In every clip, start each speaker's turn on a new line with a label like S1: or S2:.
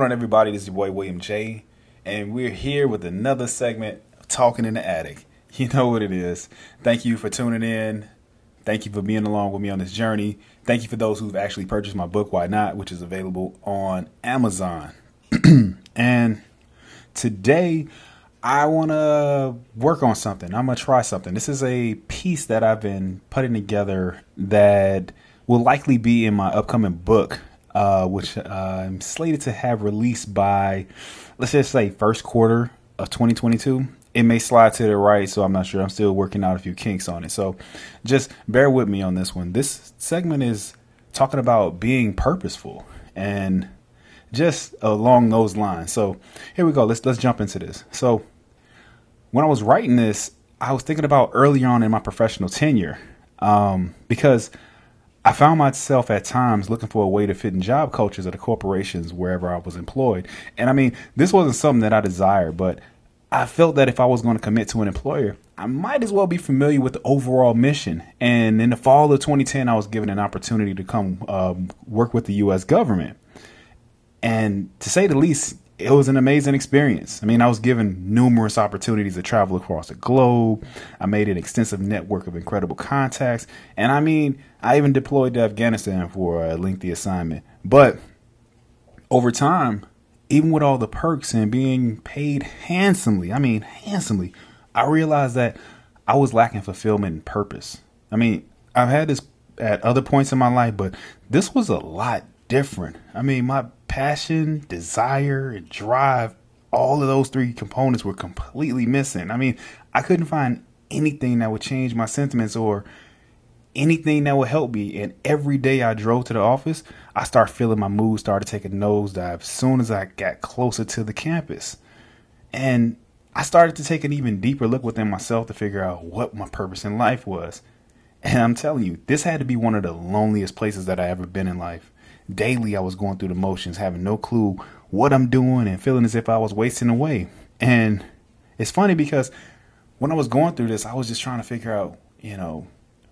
S1: going on, everybody? This is your boy William J, and we're here with another segment of Talking in the Attic. You know what it is. Thank you for tuning in. Thank you for being along with me on this journey. Thank you for those who've actually purchased my book, Why Not, which is available on Amazon. and today, I want to work on something. I'm going to try something. This is a piece that I've been putting together that will likely be in my upcoming book uh, which uh, I'm slated to have released by, let's just say, first quarter of 2022. It may slide to the right, so I'm not sure. I'm still working out a few kinks on it. So just bear with me on this one. This segment is talking about being purposeful and just along those lines. So here we go. Let's let's jump into this. So when I was writing this, I was thinking about early on in my professional tenure um, because I found myself at times looking for a way to fit in job cultures of the corporations wherever I was employed. And I mean, this wasn't something that I desired, but I felt that if I was going to commit to an employer, I might as well be familiar with the overall mission. And in the fall of 2010, I was given an opportunity to come um, work with the U.S. government. And to say the least, it was an amazing experience. I mean, I was given numerous opportunities to travel across the globe. I made an extensive network of incredible contacts. And I mean, I even deployed to Afghanistan for a lengthy assignment. But over time, even with all the perks and being paid handsomely, I mean, handsomely, I realized that I was lacking fulfillment and purpose. I mean, I've had this at other points in my life, but this was a lot different. I mean, my passion, desire, and drive, all of those three components were completely missing. I mean, I couldn't find anything that would change my sentiments or anything that would help me. And every day I drove to the office, I started feeling my mood started a nosedive as soon as I got closer to the campus. And I started to take an even deeper look within myself to figure out what my purpose in life was. And I'm telling you, this had to be one of the loneliest places that I ever been in life daily I was going through the motions, having no clue what I'm doing and feeling as if I was wasting away. And it's funny because when I was going through this, I was just trying to figure out, you know,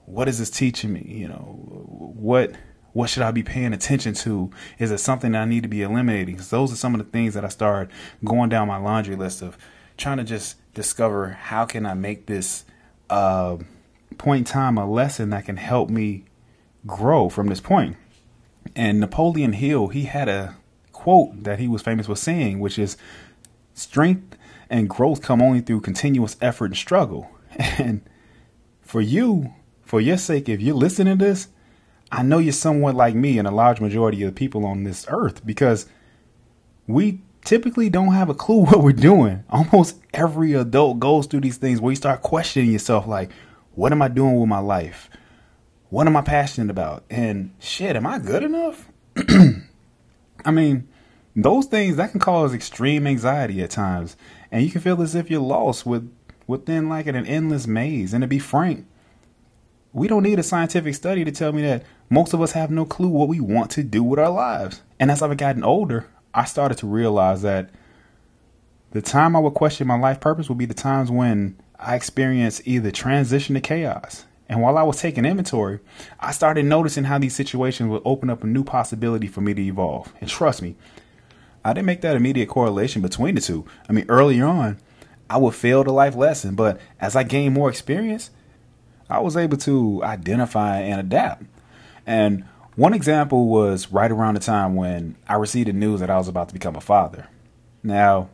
S1: what is this teaching me? You know, what what should I be paying attention to? Is it something that I need to be eliminating? Because those are some of the things that I started going down my laundry list of trying to just discover how can I make this uh, point in time a lesson that can help me grow from this point. And Napoleon Hill, he had a quote that he was famous for saying, which is strength and growth come only through continuous effort and struggle. And for you, for your sake, if you're listening to this, I know you're somewhat like me and a large majority of the people on this earth because we typically don't have a clue what we're doing. Almost every adult goes through these things where you start questioning yourself like, what am I doing with my life? What am I passionate about? And shit, am I good enough? I mean, those things that can cause extreme anxiety at times, and you can feel as if you're lost with within like an endless maze. And to be frank, we don't need a scientific study to tell me that most of us have no clue what we want to do with our lives. And as I've gotten older, I started to realize that the time I would question my life purpose would be the times when I experience either transition to chaos and while I was taking inventory, I started noticing how these situations would open up a new possibility for me to evolve. And trust me, I didn't make that immediate correlation between the two. I mean, early on, I would fail the life lesson, but as I gained more experience, I was able to identify and adapt. And one example was right around the time when I received the news that I was about to become a father. Now,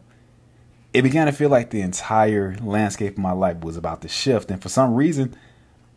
S1: it began to feel like the entire landscape of my life was about to shift, and for some reason,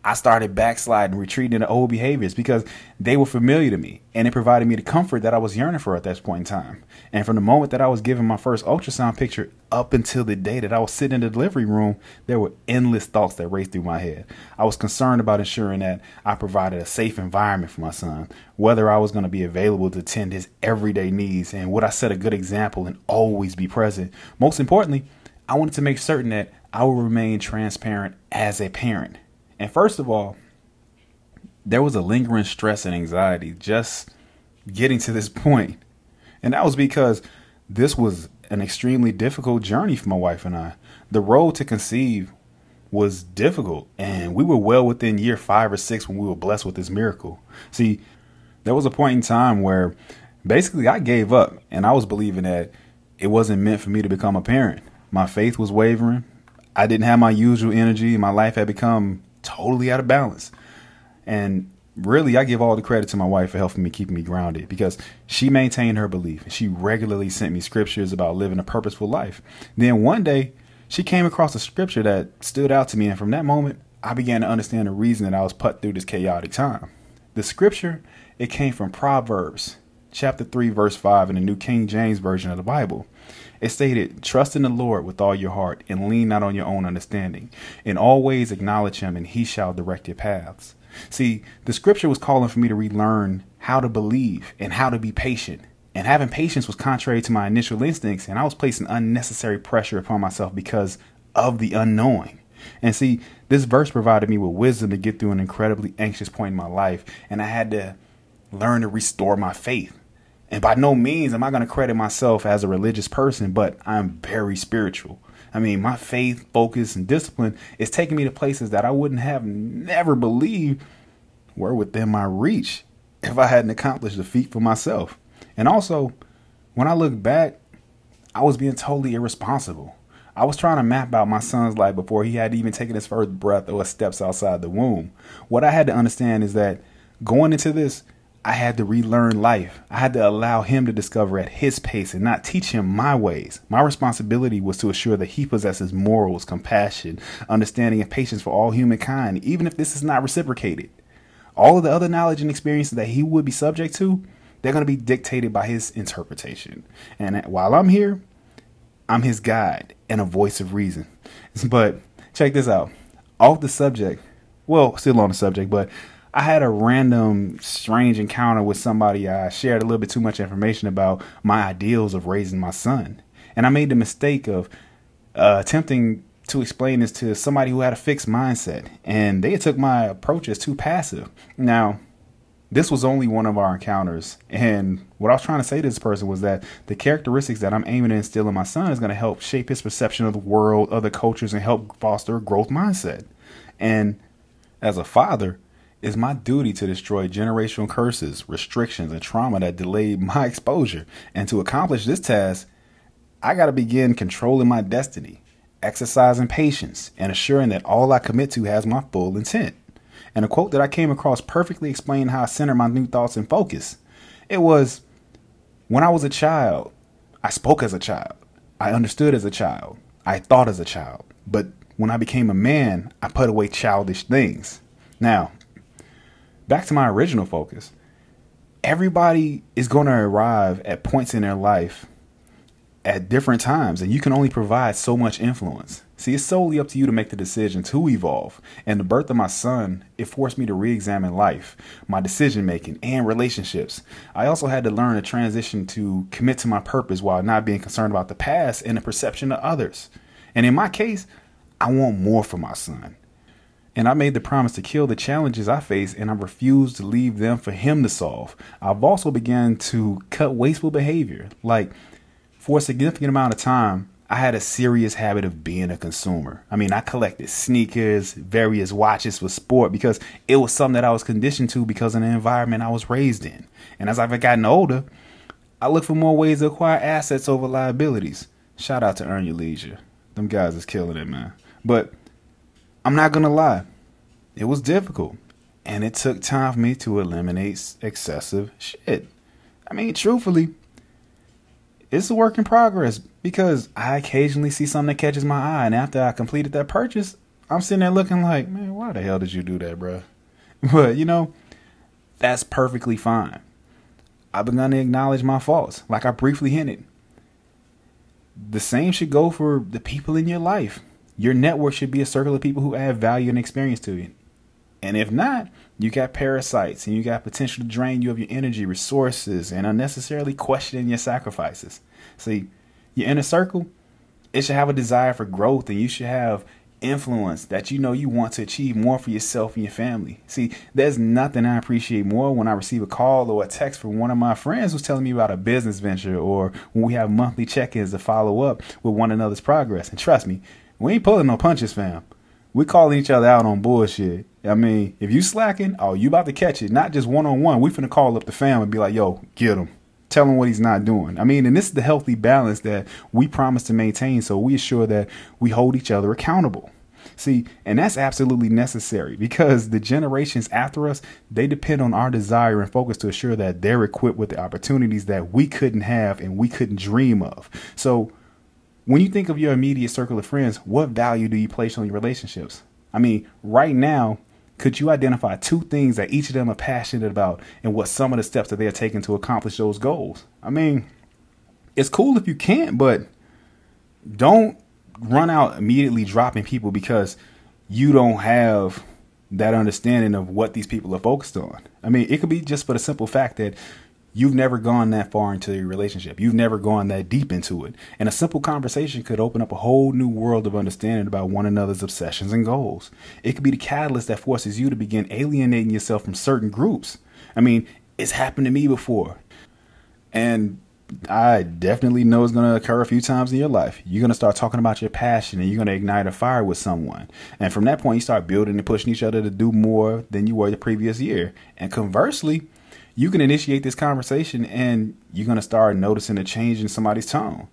S1: I started backsliding, retreating into old behaviors because they were familiar to me and it provided me the comfort that I was yearning for at that point in time. And from the moment that I was given my first ultrasound picture up until the day that I was sitting in the delivery room, there were endless thoughts that raced through my head. I was concerned about ensuring that I provided a safe environment for my son, whether I was going to be available to tend his everyday needs, and would I set a good example and always be present. Most importantly, I wanted to make certain that I would remain transparent as a parent and first of all, there was a lingering stress and anxiety just getting to this point. And that was because this was an extremely difficult journey for my wife and I. The road to conceive was difficult, and we were well within year five or six when we were blessed with this miracle. See, there was a point in time where basically I gave up and I was believing that it wasn't meant for me to become a parent. My faith was wavering. I didn't have my usual energy. My life had become totally out of balance. And really, I give all the credit to my wife for helping me keep me grounded because she maintained her belief she regularly sent me scriptures about living a purposeful life. Then one day, she came across a scripture that stood out to me, and from that moment, I began to understand the reason that I was put through this chaotic time. The scripture, it came from Proverbs chapter 3 verse 5 in the New King James version of the Bible. It stated, Trust in the Lord with all your heart and lean not on your own understanding. In all ways acknowledge him and he shall direct your paths. See, the scripture was calling for me to relearn how to believe and how to be patient. And having patience was contrary to my initial instincts, and I was placing unnecessary pressure upon myself because of the unknowing. And see, this verse provided me with wisdom to get through an incredibly anxious point in my life, and I had to learn to restore my faith. And by no means am I going to credit myself as a religious person, but I'm very spiritual. I mean, my faith, focus, and discipline is taking me to places that I wouldn't have never believed were within my reach if I hadn't accomplished the feat for myself. And also, when I look back, I was being totally irresponsible. I was trying to map out my son's life before he had even taken his first breath or steps outside the womb. What I had to understand is that going into this, I had to relearn life. I had to allow him to discover at his pace and not teach him my ways. My responsibility was to assure that he possesses morals, compassion, understanding, and patience for all humankind, even if this is not reciprocated. All of the other knowledge and experiences that he would be subject to, they're going to be dictated by his interpretation. And while I'm here, I'm his guide and a voice of reason. But check this out. Off the subject, well, still on the subject, but I had a random strange encounter with somebody I shared a little bit too much information about my ideals of raising my son. And I made the mistake of uh, attempting to explain this to somebody who had a fixed mindset. And they took my approach as too passive. Now, this was only one of our encounters. And what I was trying to say to this person was that the characteristics that I'm aiming to instill in my son is going to help shape his perception of the world, other cultures, and help foster a growth mindset. And as a father, it's my duty to destroy generational curses, restrictions, and trauma that delayed my exposure. And to accomplish this task, I got to begin controlling my destiny, exercising patience, and assuring that all I commit to has my full intent. And a quote that I came across perfectly explained how I center my new thoughts and focus. It was When I was a child, I spoke as a child, I understood as a child, I thought as a child. But when I became a man, I put away childish things. Now, back to my original focus. Everybody is going to arrive at points in their life at different times, and you can only provide so much influence. See, it's solely up to you to make the decision to evolve. And the birth of my son, it forced me to re examine life, my decision making, and relationships. I also had to learn to transition to commit to my purpose while not being concerned about the past and the perception of others. And in my case, I want more for my son. And I made the promise to kill the challenges I face, and I refused to leave them for him to solve. I've also begun to cut wasteful behavior. Like, for a significant amount of time, I had a serious habit of being a consumer. I mean, I collected sneakers, various watches for sport because it was something that I was conditioned to because of the environment I was raised in. And as I've gotten older, I look for more ways to acquire assets over liabilities. Shout out to Earn Your Leisure. Them guys is killing it, man. But I'm not going to lie, it was difficult. And it took time for me to eliminate excessive shit. I mean, truthfully, it's a work in progress because I occasionally see something that catches my eye. And after I completed that purchase, I'm sitting there looking like, man, why the hell did you do that, bro? But, you know, that's perfectly fine. I've begun to acknowledge my faults, like I briefly hinted. The same should go for the people in your life. Your network should be a circle of people who add value and experience to you. And if not, you got parasites and you got potential to drain you of your energy, resources, and unnecessarily questioning your sacrifices. See, your inner circle, it should have a desire for growth and you should have influence that you know you want to achieve more for yourself and your family. See, there's nothing I appreciate more when I receive a call or a text from one of my friends who's telling me about a business venture or when we have monthly check-ins to follow up with one another's progress. And trust me, we ain't pulling no punches, fam. We calling each other out on bullshit. I mean, if you slacking, oh, you about to catch it. Not just one on one. We finna call up the fam and be like, yo, get him. tell him what he's not doing. I mean, and this is the healthy balance that we promise to maintain. So we assure that we hold each other accountable. See, and that's absolutely necessary because the generations after us, they depend on our desire and focus to assure that they're equipped with the opportunities that we couldn't have and we couldn't dream of. So when you think of your immediate circle of friends, what value do you place on your relationships? I mean, right now, could you identify two things that each of them are passionate about and what some of the steps that they are taking to accomplish those goals? I mean, it's cool if you can't, but don't run out immediately dropping people because you don't have that understanding of what these people are focused on. I mean, it could be just for the simple fact that you've never gone that far into your relationship. You've never gone that deep into it. And a simple conversation could open up a whole new world of understanding about one another's obsessions and goals. It could be the catalyst that forces you to begin alienating yourself from certain groups. I mean, it's happened to me before. And I definitely know it's going to occur a few times in your life. You're going to start talking about your passion and you're going to ignite a fire with someone. And from that point, you start building and pushing each other to do more than you were the previous year. And conversely, you can initiate this conversation and you're going to start noticing a change in somebody's tone.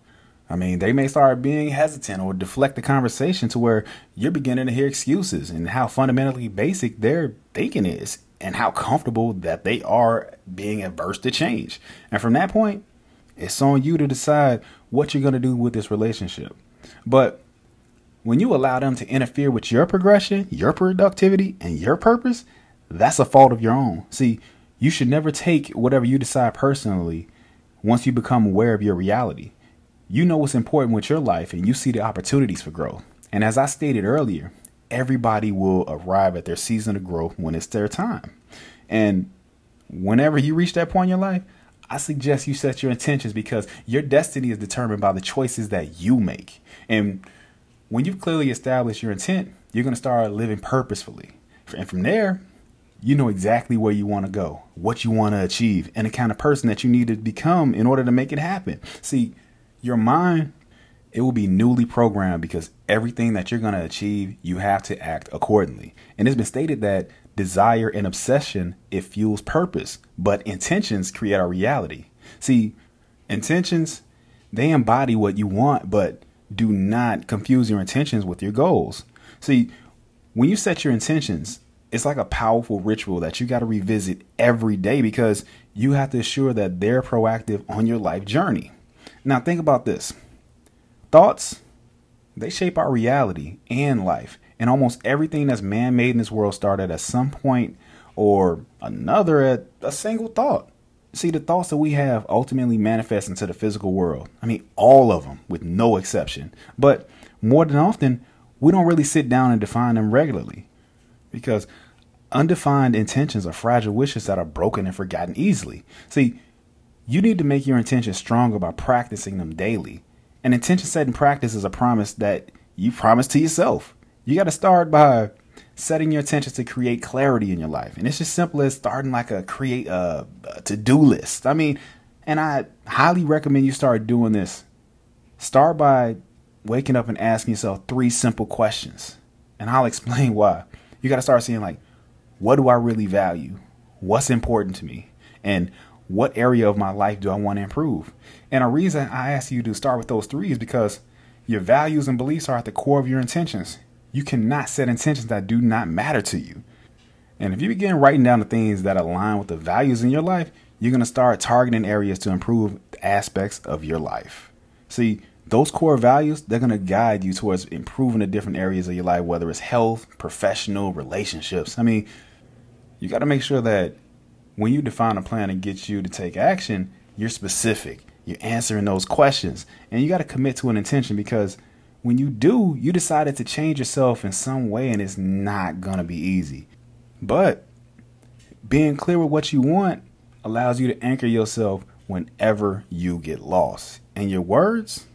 S1: I mean, they may start being hesitant or deflect the conversation to where you're beginning to hear excuses and how fundamentally basic their thinking is and how comfortable that they are being averse to change. And from that point, it's on you to decide what you're going to do with this relationship. But when you allow them to interfere with your progression, your productivity, and your purpose, that's a fault of your own. See, you should never take whatever you decide personally once you become aware of your reality. You know what's important with your life and you see the opportunities for growth. And as I stated earlier, everybody will arrive at their season of growth when it's their time. And whenever you reach that point in your life, I suggest you set your intentions because your destiny is determined by the choices that you make. And when you've clearly established your intent, you're going to start living purposefully. And from there, you know exactly where you want to go, what you want to achieve, and the kind of person that you need to become in order to make it happen. See, your mind, it will be newly programmed because everything that you're going to achieve, you have to act accordingly. And it's been stated that desire and obsession, it fuels purpose, but intentions create our reality. See, intentions, they embody what you want, but do not confuse your intentions with your goals. See, when you set your intentions, it's like a powerful ritual that you got to revisit every day because you have to assure that they're proactive on your life journey. Now, think about this thoughts, they shape our reality and life. And almost everything that's man made in this world started at some point or another at a single thought. See, the thoughts that we have ultimately manifest into the physical world. I mean, all of them, with no exception. But more than often, we don't really sit down and define them regularly because undefined intentions are fragile wishes that are broken and forgotten easily. See, you need to make your intentions stronger by practicing them daily. An intention setting practice is a promise that you promise to yourself. You got to start by setting your intentions to create clarity in your life. And it's just simple as starting like a create a, a to-do list. I mean, and I highly recommend you start doing this. Start by waking up and asking yourself three simple questions. And I'll explain why you got to start seeing like, what do I really value? What's important to me? And what area of my life do I want to improve? And a reason I ask you to start with those three is because your values and beliefs are at the core of your intentions. You cannot set intentions that do not matter to you. And if you begin writing down the things that align with the values in your life, you're going to start targeting areas to improve aspects of your life. See, those core values, they're going to guide you towards improving the different areas of your life, whether it's health, professional, relationships. I mean, you got to make sure that when you define a plan and get you to take action, you're specific. You're answering those questions. And you got to commit to an intention because when you do, you decided to change yourself in some way and it's not going to be easy. But being clear with what you want allows you to anchor yourself whenever you get lost. And your words,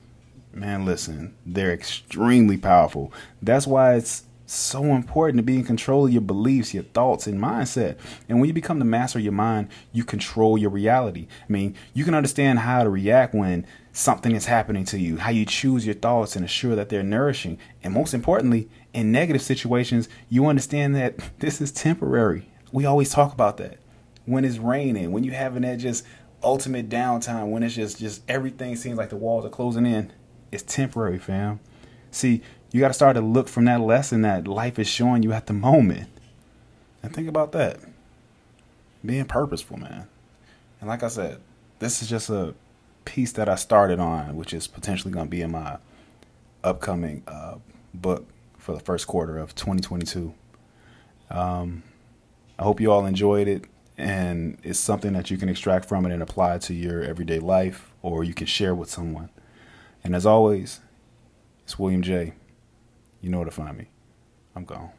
S1: man, listen, they're extremely powerful. That's why it's so important to be in control of your beliefs, your thoughts, and mindset. And when you become the master of your mind, you control your reality. I mean, you can understand how to react when something is happening to you, how you choose your thoughts and assure that they're nourishing. And most importantly, in negative situations, you understand that this is temporary. We always talk about that. When it's raining, when you're having that just ultimate downtime when it's just just everything seems like the walls are closing in, it's temporary, fam. See, you got to start to look from that lesson that life is showing you at the moment. And think about that. Being purposeful, man. And like I said, this is just a piece that I started on, which is potentially going to be in my upcoming uh, book for the first quarter of 2022. Um, I hope you all enjoyed it and it's something that you can extract from it and apply to your everyday life or you can share with someone. And as always, it's William J. You know where to find me. I'm gone.